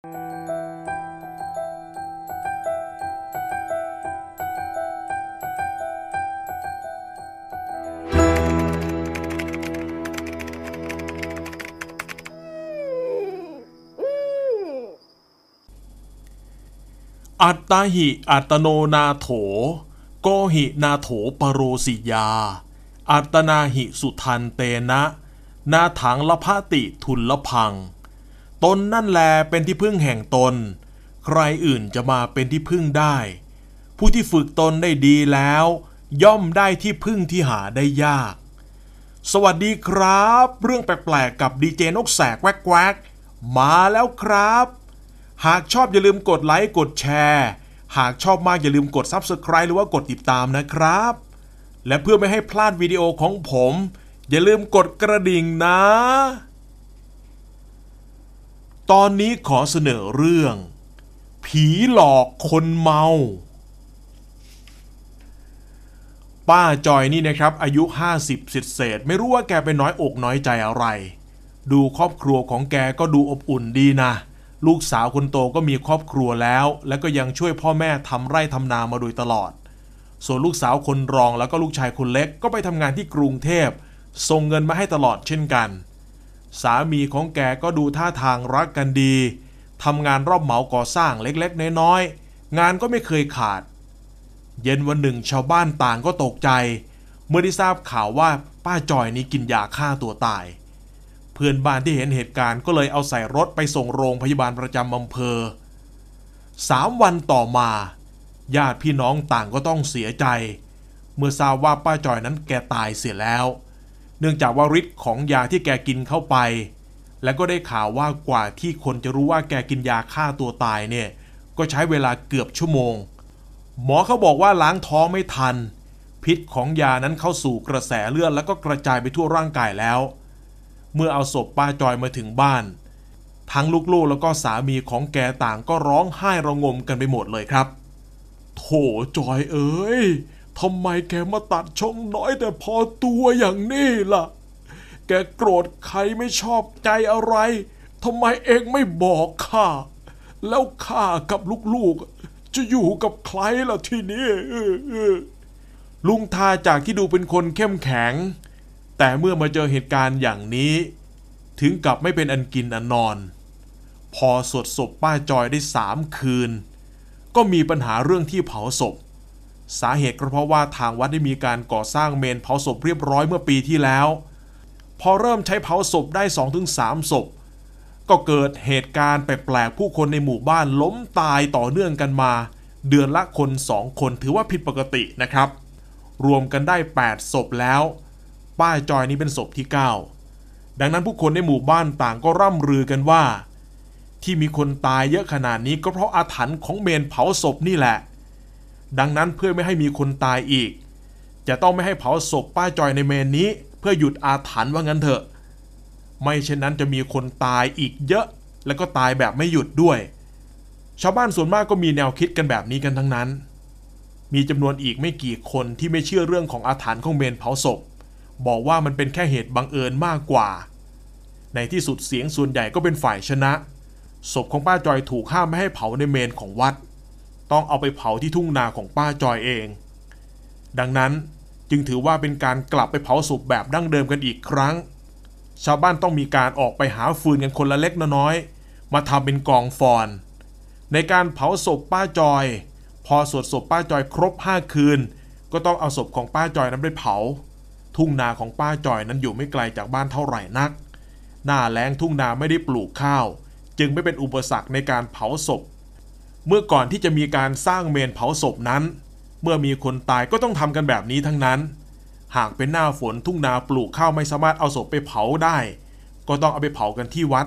อัตตาหิอัตโนนาโถ โกหินาโถปโรสิยา อัตนาหิสุทันเตนะ นาถังละพะติทุนละพัง ตนนั่นแลเป็นที่พึ่งแห่งตน ใครอื่นจะมาเป็นที่พึ่งได้ ผู้ที่ฝึกตนได้ดีแล้ว ย่อมได้ที่พึ่งที่หาได้ยาก สวัสดีครับ เรื่องแปลกๆกับดีเจนกแสกแวกๆมาแล้วครับ หากชอบอย่าลืมกดไลค์กดแชร์หากชอบมากอย่าลืมกด Subscribe หรือว่ากดติดตามนะครับ และเพื่อไม่ให้พลาดวิดีโอของผม อย่าลืมกดกระดิ่งนะ ตอนนี้ขอเสนอเรื่อง ผีหลอกคนเมา ป้าจอยนี่นะครับ อายุ 50สิเศษไม่รู้ว่าแกเป็นน้อยอกน้อยใจอะไร ดูครอบครัวของแกก็ดูอบอุ่นดีนะ ลูกสาวคนโตก็มีครอบครัวแล้ว และก็ยังช่วยพ่อแม่ทำไร่ทำนามาโดยตลอด ส่วนลูกสาวคนรองแล้วก็ลูกชายคนเล็กก็ไปทำงานที่กรุงเทพส่งเงินมาให้ตลอดเช่นกัน สามีของแกก็ดูท่าทางรักกันดีทำงานรอบเหมาก่อสร้างเล็กๆ น้อยๆ งานก็ไม่เคยขาด เย็นวันหนึ่งชาวบ้านต่างก็ตกใจ เมื่อได้ทราบข่าวว่าป้าจอยนี้กินยาฆ่าตัวตาย เพื่อนบ้านที่เห็นเหตุการณ์ก็เลยเอาใส่รถไปส่งโรงพยาบาลประจำอำเภอสามวันต่อมา ญาติพี่น้องต่างก็ต้องเสียใจ เมื่อทราบว่าป้าจอยนั้นแกตายเสียแล้ว เนื่องจากว่าฤทธิ์ของยาที่แกกินเข้าไป และก็ได้ข่าวว่ากว่าที่คนจะรู้ว่าแกกินยาฆ่าตัวตายเนี่ย ก็ใช้เวลาเกือบชั่วโมง หมอเขาบอกว่าล้างท้องไม่ทัน พิษของยานั้นเข้าสู่กระแสเลือดแล้วก็กระจายไปทั่วร่างกายแล้ว เมื่อเอาศพป้าจอยมาถึงบ้าน ทั้งลูกๆแล้วก็สามีของแกต่างก็ร้องไห้ระงมกันไปหมดเลยครับ โถจอยเอ้ย ทำไมแกมาตัดช่องน้อยแต่พอตัวอย่างนี้ล่ะ แกโกรธใครไม่ชอบใจอะไรทำไมเองไม่บอกข้า แล้วข้ากับลูกๆ จะอยู่กับใครล่ะทีนี้ลุงทาจากที่ดูเป็นคนเข้มแข็ง แต่เมื่อมาเจอเหตุการณ์อย่างนี้ ถึงกับไม่เป็นอันกินอันนอน พอสวดศพป้าจอยได้สามคืน ก็มีปัญหาเรื่องที่เผาศพ สาเหตุก็เพราะว่าทางวัดได้มีการก่อสร้างเมนเผาศพเรียบร้อยเมื่อปีที่แล้ว พอเริ่มใช้เผาศพได้ 2-3ศพก็เกิดเหตุการณ์แปลกๆผู้คนในหมู่บ้านล้มตายต่อเนื่องกันมา เดือนละคน 2 คนถือว่าผิดปกตินะครับ รวมกันได้ 8ศพแล้ว ป้ายจอยนี้เป็นศพที่ 9 ดังนั้นผู้คนในหมู่บ้านต่างก็ร่ำลือกันว่า ที่มีคนตายเยอะขนาดนี้ก็เพราะอาถรรพ์ของเมนเผาศพนี่แหละ ดังนั้นเพื่อไม่ให้มีคนตายอีก จะต้องไม่ให้เผาศพป้าจอยในเมนนี้ เพื่อหยุดอาถรรพ์ว่างั้นเถอะ ไม่เช่นนั้นจะมีคนตายอีกเยอะ แล้วก็ตายแบบไม่หยุดด้วย ชาวบ้านส่วนมากก็มีแนวคิดกันแบบนี้กันทั้งนั้น มีจำนวนอีกไม่กี่คนที่ไม่เชื่อเรื่องของอาถรรพ์ของเมนเผาศพ บอกว่ามันเป็นแค่เหตุบังเอิญมากกว่า ในที่สุดเสียงส่วนใหญ่ก็เป็นฝ่ายชนะศพของป้าจอยถูกห้ามไม่ให้เผาในเมนของวัด ต้องเอาไปเผาที่ทุ่งนาของป้าจอยเอง ดังนั้นจึงถือว่าเป็นการกลับไปเผาศพแบบดั้งเดิมกันอีกครั้ง ชาวบ้านต้องมีการออกไปหาฟืนกันคนละเล็กน้อย มาทำเป็นกองฟอน ในการเผาศพป้าจอย พอสวดศพป้าจอยครบห้าคืน ก็ต้องเอาศพของป้าจอยนั้นไปเผา ทุ่งนาของป้าจอยนั้นอยู่ไม่ไกลจากบ้านเท่าไหร่นัก หน้าแล้งทุ่งนาไม่ได้ปลูกข้าว จึงไม่เป็นอุปสรรคในการเผาศพ เมื่อก่อนที่จะมีการสร้างเมนเผาศพนั้น เมื่อมีคนตายก็ต้องทำกันแบบนี้ทั้งนั้น หากเป็นหน้าฝนทุ่งนาปลูกข้าวไม่สามารถเอาศพไปเผาได้ ก็ต้องเอาไปเผากันที่วัด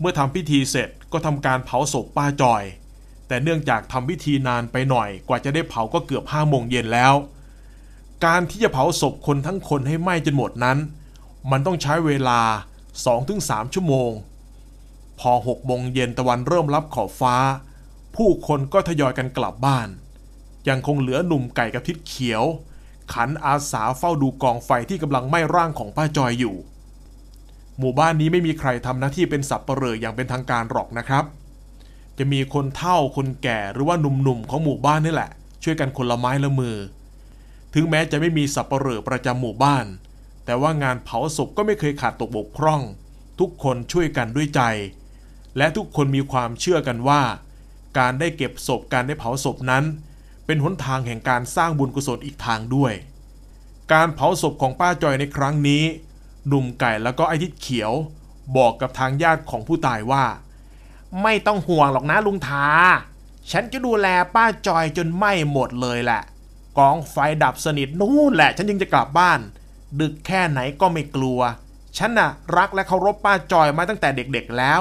เมื่อทำพิธีเสร็จก็ทำการเผาศพป้าจอย แต่เนื่องจากทำพิธีนานไปหน่อย กว่าจะได้เผาก็เกือบห้าโมงเย็นแล้ว การที่จะเผาศพคนทั้งคนให้ไหม้จนหมดนั้น มันต้องใช้เวลา 2-3 ชั่วโมง พอ6โมงเย็นตะวันเริ่มรับขอบฟ้า ผู้คนก็ทยอยกันกลับบ้าน ยังคงเหลือหนุ่มไก่กับทิศเขียว ขันอาสาเฝ้าดูกองไฟที่กำลังไหม้ร่างของป้าจอยอยู่ หมู่บ้านนี้ไม่มีใครทำหน้าที่เป็นสับปเหร่ออย่างเป็นทางการหรอกนะครับ จะมีคนเฒ่าคนแก่หรือว่าหนุ่มๆของหมู่บ้านนี่แหละ ช่วยกันคนละไม้ละมือ ถึงแม้จะไม่มีสับปเหร่อประจำหมู่บ้าน แต่ว่างานเผาศพก็ไม่เคยขาดตกบกพร่อง ทุกคนช่วยกันด้วยใจ และทุกคนมีความเชื่อกันว่า การได้เก็บศพการได้เผาศพนั้น เป็นหนทางแห่งการสร้างบุญกุศลอีกทางด้วย การเผาศพของป้าจอยในครั้งนี้หนุ่มไก่แล้วก็ไอทิดเขียว บอกกับทางญาติของผู้ตายว่า ไม่ต้องห่วงหรอกนะลุงทา ฉันจะดูแลป้าจอยจนไหม้หมดเลยแหละกองไฟดับสนิทนู่นแหละ ฉันจึงจะกลับบ้าน ดึกแค่ไหนก็ไม่กลัว ฉันน่ะรักและเคารพป้าจอยมาตั้งแต่เด็กๆแล้ว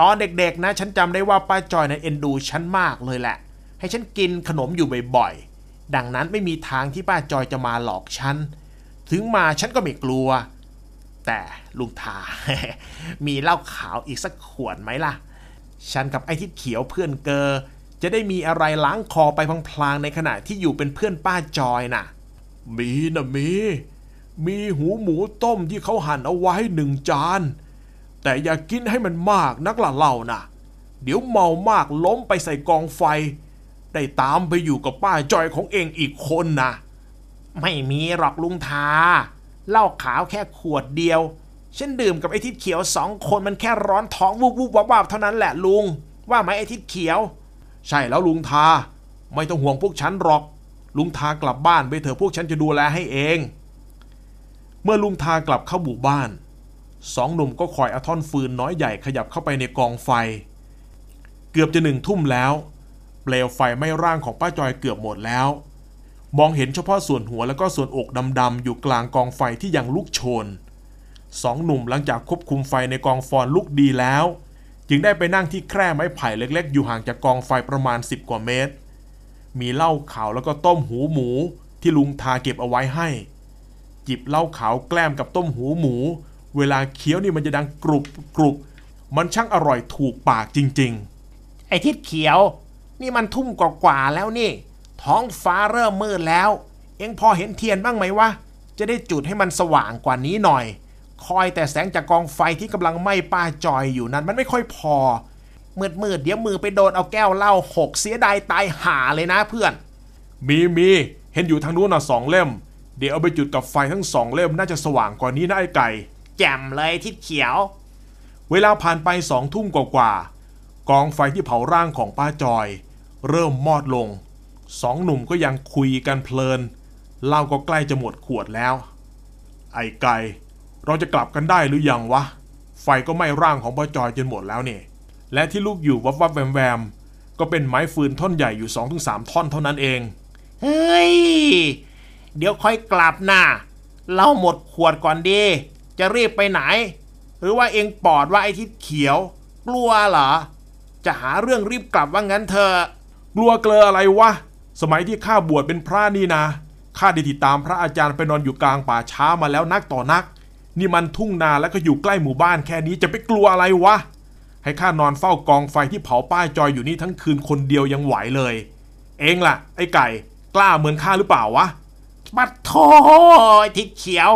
ตอนเด็กๆนะฉันจำได้ว่าป้าจอยนะเอ็นดูฉันมากเลยแหละ ให้ฉันกินขนมอยู่บ่อยๆ ดังนั้นไม่มีทางที่ป้าจอยจะมาหลอกฉัน ถึงมาฉันก็ไม่กลัว แต่ลุงทา มีเหล้าขาวอีกสักขวดไหมล่ะ ฉันกับไอ้ที่เขียวเพื่อนเกอ จะได้มีอะไรล้างคอไปพลางๆในขณะที่อยู่เป็นเพื่อนป้าจอยน่ะ มีนะมี มีหูหมูต้มที่เขาหั่นเอาไว้หนึ่งจาน แต่อย่ากินให้มันมากนักละเล่านะเดี๋ยวเมามากล้มไปใส่กองไฟ ได้ตามไปอยู่กับป้าจอยของเองอีกคนนะ ไม่มีหรอกลุงทาเหล้าขาวแค่ขวดเดียวฉันดื่มกับไอ้ทิศเขียวสองคนมันแค่ร้อนท้องวูบวูบวับวับเท่านั้นแหละลุง ว่าไหมไอ้ทิศเขียว ใช่แล้วลุงทา ไม่ต้องห่วงพวกฉันหรอก ลุงทากลับบ้านไปเถอะพวกฉันจะดูแลให้เอง เมื่อลุงทากลับเข้าหมู่บ้าน สองหนุ่มก็คอยเอาท่อนฟืนน้อยใหญ่ขยับเข้าไปในกองไฟ เกือบจะหนึ่งทุ่มแล้ว เปลวไฟไหม้ร่างของป้าจอยเกือบหมดแล้ว มองเห็นเฉพาะส่วนหัวแล้วก็ส่วนอกดำๆอยู่กลางกองไฟที่ยังลุกโชนสองหนุ่มหลังจากควบคุมไฟในกองฟอนลุกดีแล้ว จึงได้ไปนั่งที่แคร่ไม้ไผ่เล็กๆ อยู่ห่างจากกองไฟประมาณ 10 กว่าเมตร มีเหล้าขาวแล้วก็ต้มหูหมูที่ลุงทาเก็บเอาไว้ให้ จิบเหล้าขาวแกล้มกับต้มหูหมู เวลาเคี้ยวนี่มันจะดังกรุบกรุบมันช่างอร่อยถูกปากจริงไอ้ทิศเขียว นี่มันทุ่มกว่าๆแล้วนี่ ท้องฟ้าเริ่มมืดแล้ว เอ็งพอเห็นเทียนบ้างไหมวะ จะได้จุดให้มันสว่างกว่านี้หน่อย คอยแต่แสงจากกองไฟที่กำลังไหม้ป้าจอยอยู่นั้นมันไม่ค่อยพอ มืดมืดๆเดี๋ยวมือไปโดนเอาแก้วเหล้าหกเสียดายตายห่าเลยนะเพื่อนๆมีมีเห็นอยู่ทางนู้นน่ะสองเล่ม เดี๋ยวเอาไปจุดกับไฟทั้งสองเล่มน่าจะสว่างกว่านี้นะไอ้ไก่ แจ่มเลยทิศเขียว เวลาผ่านไปสองทุ่มกว่าๆกองไฟที่เผาร่างของป้าจอย เริ่มมอดลงสองหนุ่มก็ยังคุยกันเพลินเหล้าก็ใกล้จะหมดขวดแล้ว ไอ้ไก่ เราจะกลับกันได้หรือยังวะ ไฟก็ไหม้ร่างของป้าจอยจนหมดแล้วเนี่ยและที่ลูกอยู่วับวับแวมแวมก็เป็นไม้ฟืนท่อนใหญ่อยู่2-3ท่อนเท่านั้นเอง เฮ้ย เดี๋ยวค่อยกลับนะเหล้าหมดขวดก่อนดี จะรีบไปไหน หรือว่าเองปอดว่าไอ้ทิศเขียว กลัวเหรอ จะหาเรื่องรีบกลับว่างั้นเถอะกลัวเกลออะไรวะ สมัยที่ข้าบวชเป็นพระนี่นะข้าได้ติดตามพระอาจารย์ไปนอนอยู่กลางป่าช้ามาแล้วนักต่อนัก นี่มันทุ่งนาแล้วก็อยู่ใกล้หมู่บ้านแค่นี้จะไปกลัวอะไรวะ ให้ข้านอนเฝ้ากองไฟที่เผาป้ายจอยอยู่นี่ทั้งคืนคนเดียวยังไหวเลย เองล่ะ ไอ้ไก่ กล้าเหมือนข้าหรือเปล่าวะ ปัดโทไอ้ทิศเขียว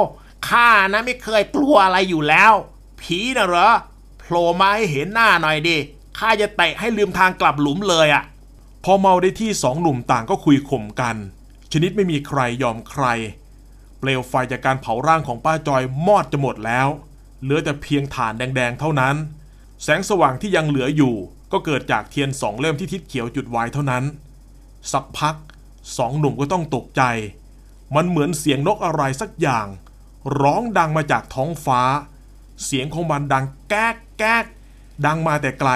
ข้านะไม่เคยกลัวอะไรอยู่แล้ว ผีนะเหรอโผล่มาให้เห็นหน้าหน่อยดิข้าจะเตะให้ลืมทางกลับหลุมเลยอะพอเมาได้ที่สองหนุ่มต่างก็คุยข่มกัน ชนิดไม่มีใครยอมใคร เปลวไฟจากการเผาร่างของป้าจอยมอดจะหมดแล้ว เหลือแต่เพียงฐานแดงๆ เท่านั้น แสงสว่างที่ยังเหลืออยู่ ก็เกิดจากเทียนสองเล่มที่ทิศเขียวจุดไว้เท่านั้น สักพักสองหนุ่มก็ต้องตกใจ มันเหมือนเสียงนกอะไรสักอย่าง ร้องดังมาจากท้องฟ้า เสียงของมันดังแก๊กแก๊กดังมาแต่ไกล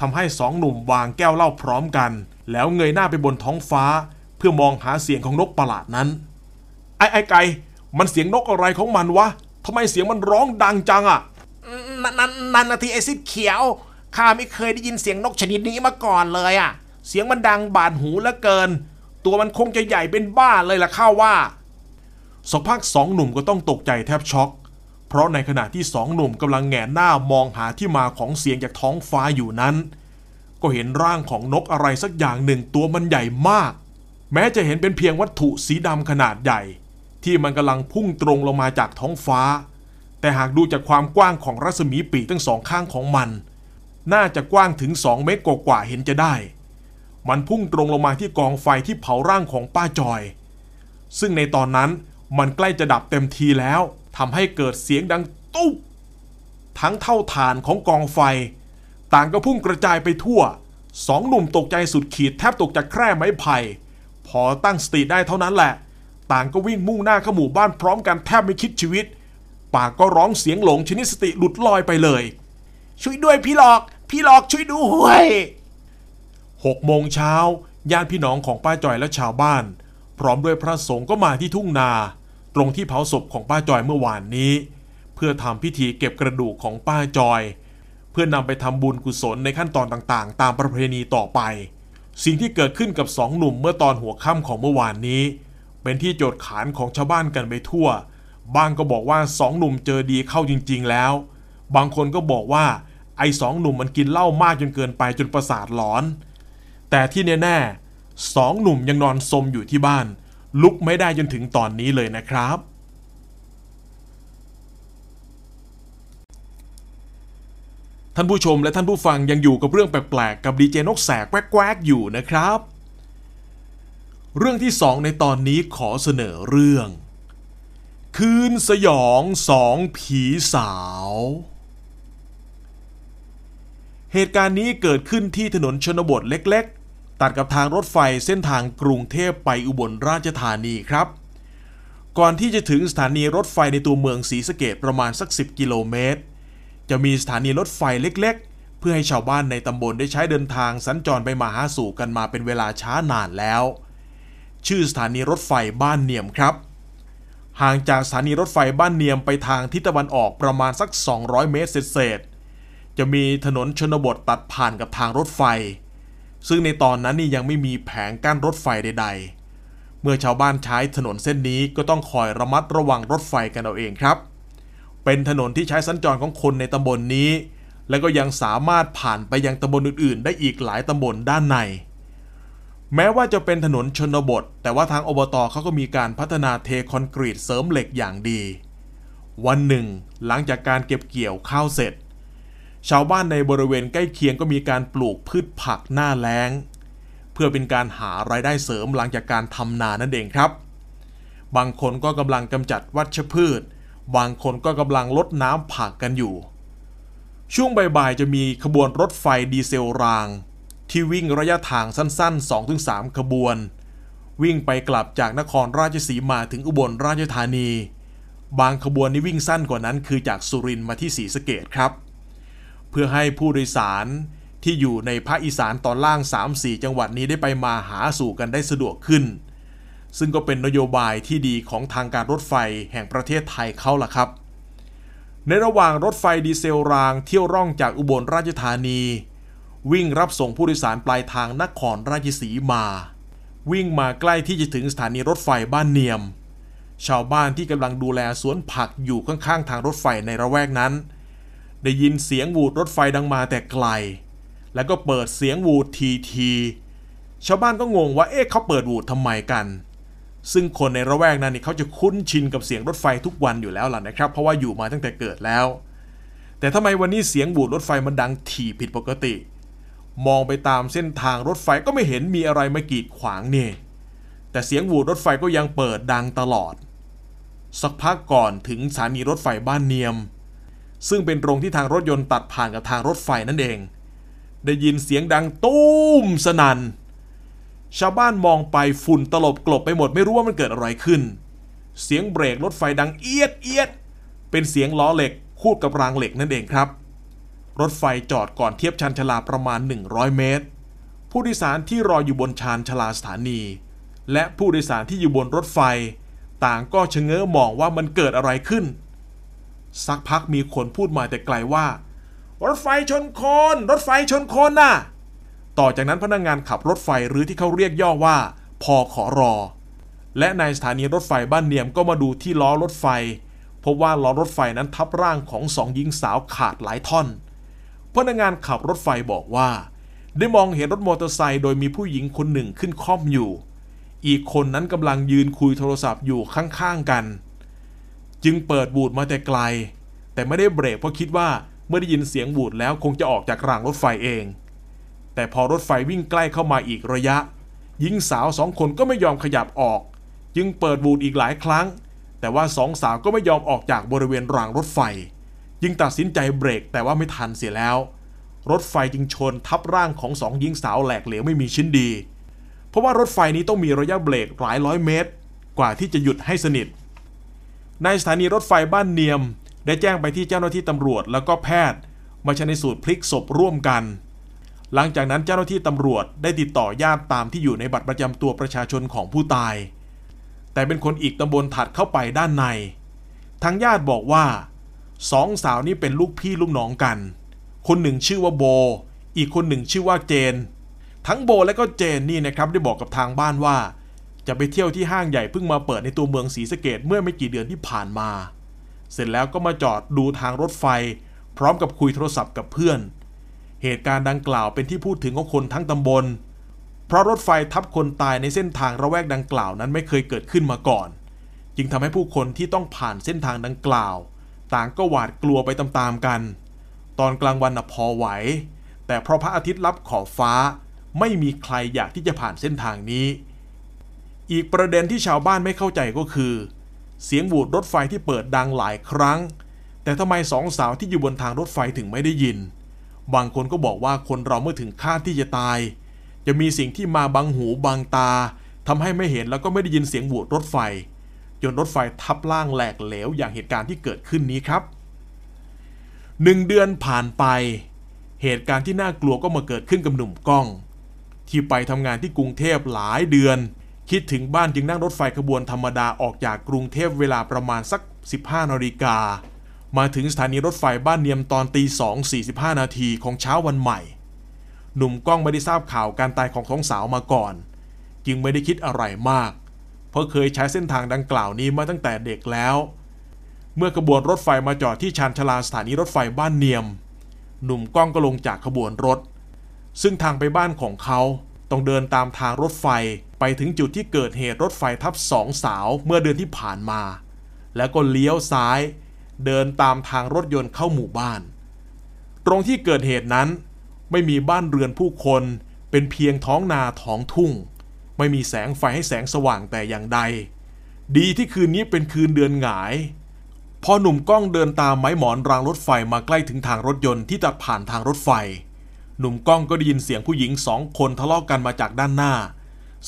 ทำให้สองหนุ่มวางแก้วเหล้าพร้อมกัน แล้วเงยหน้าไปบนท้องฟ้า เพื่อมองหาเสียงของนกประหลาดนั้น ไอ้ไอ้ไก่มันเสียงนกอะไรของมันวะทำไมเสียงมันร้องดังจังอะนั่นนั่นนั่นนาทีไอซิดเขียวข้าไม่เคยได้ยินเสียงนกชนิดนี้มาก่อนเลยอะเสียงมันดังบาดหูเหลือเกิน ตัวมันคงจะใหญ่เป็นบ้าเลยล่ะข้าว่า สักพักสองหนุ่มก็ต้องตกใจแทบช็อก เพราะในขณะที่สองหนุ่มกำลังแหงนหน้ามองหาที่มาของเสียงจากท้องฟ้าอยู่นั้น ก็เห็นร่างของนกอะไรสักอย่างหนึ่งตัวมันใหญ่มาก แม้จะเห็นเป็นเพียงวัตถุสีดำขนาดใหญ่ ที่มันกำลังพุ่งตรงลงมาจากท้องฟ้า แต่หากดูจากความกว้างของรัศมีปีกทั้งสองข้างของมัน น่าจะกว้างถึง2เมตรกว่าๆเห็นจะได้ มันพุ่งตรงลงมาที่กองไฟที่เผาร่างของป้าจอย ซึ่งในตอนนั้น มันใกล้จะดับเต็มทีแล้วทำให้เกิดเสียงดังตุ๊บทั้งเท่าฐานของกองไฟ ต่างก็พุ่งกระจายไปทั่วสองหนุ่มตกใจสุดขีดแทบตกจากแคร่ไม้ไผ่ พอตั้งสติได้เท่านั้นแหละ ต่างก็วิ่งมุ่งหน้าเข้าหมู่บ้านพร้อมกันแทบไม่คิดชีวิต ปากก็ร้องเสียงหลงชนิดสติหลุดลอยไปเลย ช่วยด้วยพี่หลอก พี่หลอกช่วยด้วยหกโมงเช้าญาติพี่น้องของป้าจอยและชาวบ้าน พร้อมด้วยพระสงฆ์ก็มาที่ทุ่งนา ตรงที่เผาศพของป้าจอยเมื่อวานนี้ เพื่อทำพิธีเก็บกระดูกของป้าจอย เพื่อนำไปทำบุญกุศลในขั้นตอนต่างๆ ตามประเพณีต่อไป สิ่งที่เกิดขึ้นกับสองหนุ่มเมื่อตอนหัวค่ำของเมื่อวานนี้ เป็นที่โจทย์ขานของชาวบ้านกันไปทั่ว บางก็บอกว่าสองหนุ่มเจอดีเข้าจริง ๆ แล้ว บางคนก็บอกว่าไอ้สองหนุ่มมันกินเหล้ามากจนเกินไปจนประสาทหลอน แต่ที่แน่ๆ สองหนุ่มยังนอนสมอยู่ที่บ้าน ลุกไม่ได้จนถึงตอนนี้เลยนะครับ ท่านผู้ชมและท่านผู้ฟังยังอยู่กับเรื่องแปลกๆ กับดีเจนกแสกแวกๆอยู่นะครับ เรื่องที่สองในตอนนี้ขอเสนอเรื่อง คืนสยองสองผีสาวเหตุการณ์นี้เกิดขึ้นที่ถนนชนบทเล็กๆ ตัดกับทางรถไฟเส้นทางกรุงเทพไปอุบลราชธานีครับ ก่อนที่จะถึงสถานีรถไฟในตัวเมืองศรีสะเกดประมาณสัก 10 กิโลเมตร จะมีสถานีรถไฟเล็กๆ เพื่อให้ชาวบ้านในตำบลได้ใช้เดินทางสัญจรไปมาหาสู่กันมาเป็นเวลาช้านานแล้ว ชื่อสถานีรถไฟบ้านเนียมครับ ห่างจากสถานีรถไฟบ้านเนียมไปทางทิศตะวันออกประมาณสัก 200 เมตรเศษๆจะมีถนนชนบทตัดผ่านกับทางรถไฟ ซึ่งในตอนนั้นนี่ยังไม่มีแผงกั้นรถไฟใด ๆ เมื่อชาวบ้านใช้ถนนเส้นนี้ก็ต้องคอยระมัดระวังรถไฟกันเอาเองครับ เป็นถนนที่ใช้สัญจรของคนในตำบลนนี้ และก็ยังสามารถผ่านไปยังตำบลอื่นๆ ได้อีกหลายตำบลด้านใน แม้ว่าจะเป็นถนนชนบท แต่ว่าทางอบตเขาก็มีการพัฒนาเทคอนกรีตเสริมเหล็กอย่างดี วันหนึ่ง หลังจากการเก็บเกี่ยวข้าวเสร็จ ชาวบ้านในบริเวณใกล้เคียงก็มีการปลูกพืชผักหน้าแล้ง เพื่อเป็นการหารายได้เสริมหลังจากการทำนานั่นเองครับ บางคนก็กำลังกำจัดวัชพืช บางคนก็กำลังลดน้ำผักกันอยู่ ช่วงบ่ายๆจะมีขบวนรถไฟดีเซลราง ที่วิ่งระยะทางสั้น ๆ 2-3 ขบวน วิ่งไปกลับจากนครราชสีมาถึงอุบลราชธานี บางขบวนนี้วิ่งสั้นกว่านั้นคือจากสุรินทร์มาที่ศรีสะเกดครับ พื่อให้ผู้โดยสารที่อยู่ในภาคอีสานตอนล่าง 3-4 จังหวัดนี้ได้ไปมาหาสู่กันได้สะดวกขึ้น ซึ่งก็เป็นนโยบายที่ดีของทางการรถไฟแห่งประเทศไทยเขาล่ะครับ ในระหว่างรถไฟดีเซลรางเที่ยวร่องจากอุบลราชธานี วิ่งรับส่งผู้โดยสารปลายทางนครราชสีมา วิ่งมาใกล้ที่จะถึงสถานีรถไฟบ้านเนียม ชาวบ้านที่กำลังดูแลสวนผักอยู่ข้างๆทางรถไฟในระแวกนั้น ได้ยินเสียงวูดรถไฟดังมาแต่ไกล แล้วก็เปิดเสียงวูดทีทีชาวบ้านก็งงว่าเอ๊ะเขาเปิดวูดทำไมกัน ซึ่งคนในระแวกนั้นนี่เขาจะคุ้นชินกับเสียงรถไฟทุกวันอยู่แล้วล่ะนะครับ เพราะว่าอยู่มาตั้งแต่เกิดแล้ว แต่ทำไมวันนี้เสียงบูดรถไฟมันดังถี่ผิดปกติ มองไปตามเส้นทางรถไฟก็ไม่เห็นมีอะไรมากีดขวางนี่แต่เสียงบูดรถไฟก็ยังเปิดดังตลอด สักพักก่อนถึงสถานีรถไฟบ้านเนียม ซึ่งเป็นตรงที่ทางรถยนต์ตัดผ่านกับทางรถไฟนั่นเอง ได้ยินเสียงดังตุ้มสนัน่น ชาวบ้านมองไปฝุ่นตลบกลบไปหมดไม่รู้ว่ามันเกิดอะไรขึ้น เสียงเบรกรถไฟดังเอียดเอียด เป็นเสียงล้อเหล็กคูดกับรางเหล็กนั่นเองครับ รถไฟจอดก่อนเทียบชันชลาประมาณ 100 เมตร ผู้โดยสารที่รออยู่บนชานชลาสถานี และผู้โดยสารที่อยู่บนรถไฟ ต่างก็ชะเง้อมองว่ามันเกิดอะไรขึ้น สักพักมีคนพูดมาแต่ไกลว่า รถไฟชนคน รถไฟชนคนน่ะ ต่อจากนั้นพนักงงานขับรถไฟหรือที่เขาเรียกย่อว่า พอขอรอ และในสถานีรถไฟบ้านเนียมก็มาดูที่ล้อรถไฟ พบว่าล้อรถไฟนั้นทับร่างของสองหญิงสาวขาดหลายท่อน พนักงานขับรถไฟบอกว่า ได้มองเห็นรถมอเตอร์ไซค์โดยมีผู้หญิงคนหนึ่งขึ้นคล่อมอยู่ อีกคนนั้นกำลังยืนคุยโทรศัพท์อยู่ข้างๆกัน จึงเปิดบูดมาแต่ไกล แต่ไม่ได้เบรกเพราะคิดว่าเมื่อได้ยินเสียงบูดแล้วคงจะออกจากรางรถไฟเอง แต่พอรถไฟวิ่งใกล้เข้ามาอีกระยะ หญิงสาวสองคนก็ไม่ยอมขยับออก จึงเปิดบูดอีกหลายครั้ง แต่ว่าสองสาวก็ไม่ยอมออกจากบริเวณรางรถไฟ จึงตัดสินใจเบรกแต่ว่าไม่ทันเสียแล้ว รถไฟจึงชนทับร่างของสองหญิงสาวแหลกเหลวไม่มีชิ้นดี เพราะว่ารถไฟนี้ต้องมีระยะเบรกหลายร้อยเมตร กว่าที่จะหยุดให้สนิท ในสถานีรถไฟบ้านเนียม ได้แจ้งไปที่เจ้าหน้าที่ตำรวจแล้วก็แพทย์ มาชันสูตรพลิกศพร่วมกัน หลังจากนั้นเจ้าหน้าที่ตำรวจได้ติดต่อญาติตามที่อยู่ในบัตรประจำตัวประชาชนของผู้ตาย แต่เป็นคนอีกตำบลถัดเข้าไปด้านใน ทางญาติบอกว่าสองสาวนี้เป็นลูกพี่ลูกน้องกัน คนหนึ่งชื่อว่าโบ อีกคนหนึ่งชื่อว่าเจน ทั้งโบและก็เจนนี่นะครับได้บอกกับทางบ้านว่า จะไปเที่ยวที่ห้างใหญ่เพิ่งมาเปิดในตัวเมืองศรีสะเกดเมื่อไม่กี่เดือนที่ผ่านมา เสร็จแล้วก็มาจอดดูทางรถไฟ พร้อมกับคุยโทรศัพท์กับเพื่อน เหตุการณ์ดังกล่าวเป็นที่พูดถึงของคนทั้งตำบล เพราะรถไฟทับคนตายในเส้นทางระแวกดังกล่าวนั้นไม่เคยเกิดขึ้นมาก่อน จึงทำให้ผู้คนที่ต้องผ่านเส้นทางดังกล่าว ต่างก็หวาดกลัวไปตามๆกัน ตอนกลางวันน่ะพอไหว แต่เพราะพระอาทิตย์ลับขอบฟ้า ไม่มีใครอยากที่จะผ่านเส้นทางนี้ อีกประเด็นที่ชาวบ้านไม่เข้าใจก็คือ เสียงบูดรถไฟที่เปิดดังหลายครั้ง แต่ทำไมสองสาวที่อยู่บนทางรถไฟถึงไม่ได้ยิน บางคนก็บอกว่าคนเราเมื่อถึงคาดที่จะตาย จะมีสิ่งที่มาบังหูบังตาทำให้ไม่เห็นแล้วก็ไม่ได้ยินเสียงบูดรถไฟ จนรถไฟทับล่างแหลกเหลวอย่างเหตุการณ์ที่เกิดขึ้นนี้ครับหนึ่งเดือนผ่านไป เหตุการณ์ที่น่ากลัวก็มาเกิดขึ้นกับหนุ่มกล้อง ที่ไปทำงานที่กรุงเทพหลายเดือน คิดถึงบ้านจึงนั่งรถไฟขบวนธรรมดาออกจากกรุงเทพเวลาประมาณสัก 15นาฬิกา มาถึงสถานีรถไฟบ้านเนียมตอนตีสองสี่สิบห้านาทีของเช้าวันใหม่ หนุ่มก้องไม่ได้ทราบข่าวการตายของท้องสาวมาก่อน จึงไม่ได้คิดอะไรมาก เพราะเคยใช้เส้นทางดังกล่าวนี้มาตั้งแต่เด็กแล้ว เมื่อขบวนรถไฟมาจอดที่ชานชาลาสถานีรถไฟบ้านเนียม หนุ่มก้องก็ลงจากขบวนรถ ซึ่งทางไปบ้านของเขา ต้องเดินตามทางรถไฟไปถึงจุดที่เกิดเหตุรถไฟทับสองสาวเมื่อเดือนที่ผ่านมา แล้วก็เลี้ยวซ้าย เดินตามทางรถยนต์เข้าหมู่บ้าน ตรงที่เกิดเหตุนั้น ไม่มีบ้านเรือนผู้คน เป็นเพียงท้องนาท้องทุ่ง ไม่มีแสงไฟให้แสงสว่างแต่อย่างใด ดีที่คืนนี้เป็นคืนเดือนหงาย พอหนุ่มกล้องเดินตามไม้หมอนรางรถไฟมาใกล้ถึงทางรถยนต์ที่ตัดผ่านทางรถไฟ หนุ่มกล้องก็ได้ยินเสียงผู้หญิงสองคนทะเลาะกันมาจากด้านหน้า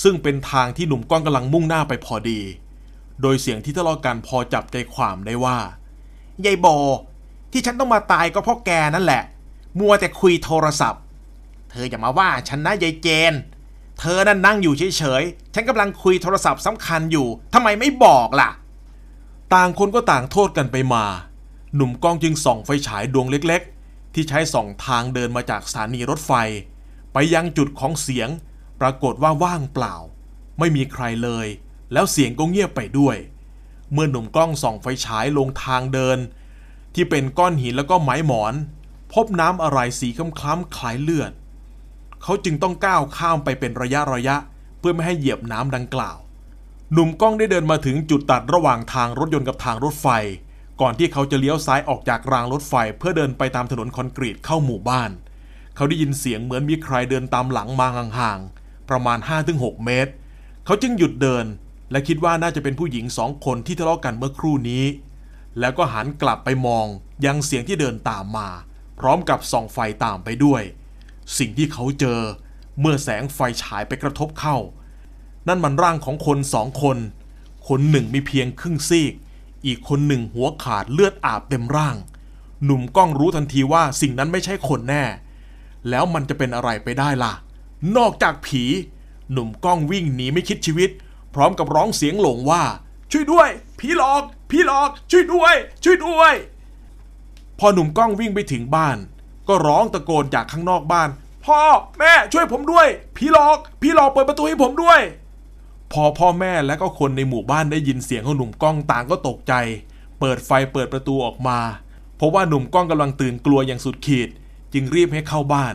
ซึ่งเป็นทางที่หนุ่มกล้องกำลังมุ่งหน้าไปพอดี โดยเสียงที่ทะเลาะกันพอจับใจความได้ว่ายายโบที่ฉันต้องมาตายก็เพราะแกนั่นแหละ มัวแต่คุยโทรศัพท์ เธออย่ามาว่าฉันนะยายเจน เธอนั่นนั่งอยู่เฉยๆ ฉันกำลังคุยโทรศัพท์สำคัญอยู่ทำไมไม่บอกล่ะ ต่างคนก็ต่างโทษกันไปมา หนุ่มกล้องจึงส่องไฟฉายดวงเล็กๆ ที่ใช้ส่องทางเดินมาจากสถานีรถไฟ ไปยังจุดของเสียง ปรากฏว่าว่างเปล่า ไม่มีใครเลย แล้วเสียงก็เงียบไปด้วย เมื่อหนุ่มกล้องส่องไฟฉายลงทางเดิน ที่เป็นก้อนหินแล้วก็ไม้หมอน พบน้ำอะไรสีคล้ำๆคล้ายเลือด เขาจึงต้องก้าวข้ามไปเป็นระยะระยะ เพื่อไม่ให้เหยียบน้ำดังกล่าว หนุ่มกล้องได้เดินมาถึงจุดตัดระหว่างทางรถยนต์กับทางรถไฟ ก่อนที่เขาจะเลี้ยวซ้ายออกจากรางรถไฟเพื่อเดินไปตามถนนคอนกรีตเข้าหมู่บ้าน เขาได้ยินเสียงเหมือนมีใครเดินตามหลังมาห่างๆ ประมาณ 5-6 เมตร เขาจึงหยุดเดิน และคิดว่าน่าจะเป็นผู้หญิงสองคนที่ทะเลาะกันเมื่อครู่นี้ แล้วก็หันกลับไปมองยังเสียงที่เดินตามมา พร้อมกับส่องไฟตามไปด้วย สิ่งที่เขาเจอ เมื่อแสงไฟฉายไปกระทบเข้า นั่นมันร่างของคนสองคน คนหนึ่งมีเพียงครึ่งซีก อีกคนหนึ่งหัวขาดเลือดอาบเต็มร่าง หนุ่มกล้องรู้ทันทีว่าสิ่งนั้นไม่ใช่คนแน่ แล้วมันจะเป็นอะไรไปได้ล่ะ นอกจากผี หนุ่มกล้องวิ่งหนีไม่คิดชีวิต พร้อมกับร้องเสียงหลงว่า ช่วยด้วย ผีหลอก ผีหลอก ช่วยด้วย ช่วยด้วย พอหนุ่มกล้องวิ่งไปถึงบ้าน ก็ร้องตะโกนจากข้างนอกบ้าน พ่อแม่ช่วยผมด้วย ผีหลอก ผีหลอกเปิดประตูให้ผมด้วย พอพ่อแม่และก็คนในหมู่บ้านได้ยินเสียงของหนุ่มกล้องต่างก็ตกใจ เปิดไฟเปิดประตูออกมา เพราะว่าหนุ่มกล้องกำลังตื่นกลัวอย่างสุดขีด จึงรีบให้เข้าบ้าน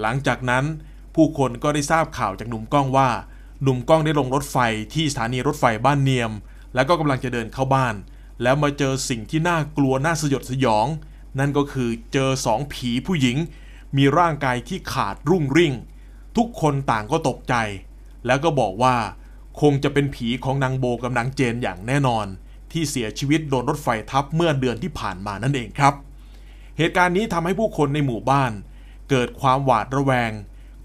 หลังจากนั้น ผู้คนก็ได้ทราบข่าวจากหนุ่มกล้องว่า หนุ่มกล้องได้ลงรถไฟที่สถานีรถไฟบ้านเนียม แล้วก็กำลังจะเดินเข้าบ้าน แล้วมาเจอสิ่งที่น่ากลัวน่าสยดสยอง นั่นก็คือเจอสองผีผู้หญิง มีร่างกายที่ขาดรุ่งริ่ง ทุกคนต่างก็ตกใจ แล้วก็บอกว่า คงจะเป็นผีของนางโบกับนางเจนอย่างแน่นอน ที่เสียชีวิตโดนรถไฟทับเมื่อเดือนที่ผ่านมานั่นเองครับ เหตุการณ์นี้ทำให้ผู้คนในหมู่บ้าน เกิดความหวาดระแวง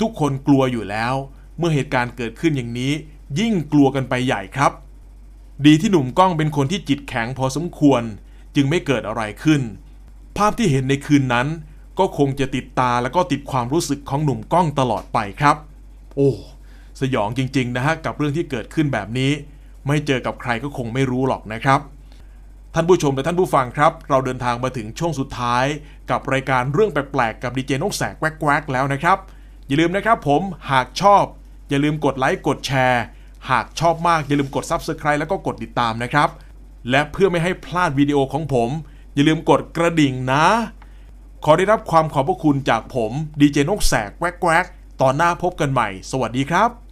ทุกคนกลัวอยู่แล้ว เมื่อเหตุการณ์เกิดขึ้นอย่างนี้ ยิ่งกลัวกันไปใหญ่ครับ ดีที่หนุ่มกล้องเป็นคนที่จิตแข็งพอสมควร จึงไม่เกิดอะไรขึ้น ภาพที่เห็นในคืนนั้น ก็คงจะติดตาแล้วก็ติดความรู้สึกของหนุ่มกล้องตลอดไปครับ โอ้ สยองจริงๆนะฮะกับเรื่องที่เกิดขึ้นแบบนี้ ไม่เจอกับใครก็คงไม่รู้หรอกนะครับ ท่านผู้ชมและท่านผู้ฟังครับ เราเดินทางมาถึงช่วงสุดท้าย กับรายการเรื่องแปลกๆกับดีเจนกแสกแวกๆแล้วนะครับ อย่าลืมนะครับผมหากชอบ อย่าลืมกดไลค์กดแชร์หากชอบมากอย่าลืมกด Subscribe แล้วก็กดติดตามนะครับ และเพื่อไม่ให้พลาดวิดีโอของผม อย่าลืมกดกระดิ่งนะ ขอได้รับความขอบพระคุณจากผมดีเจนกแสกแวกๆตอนหน้าพบกันใหม่ สวัสดีครับ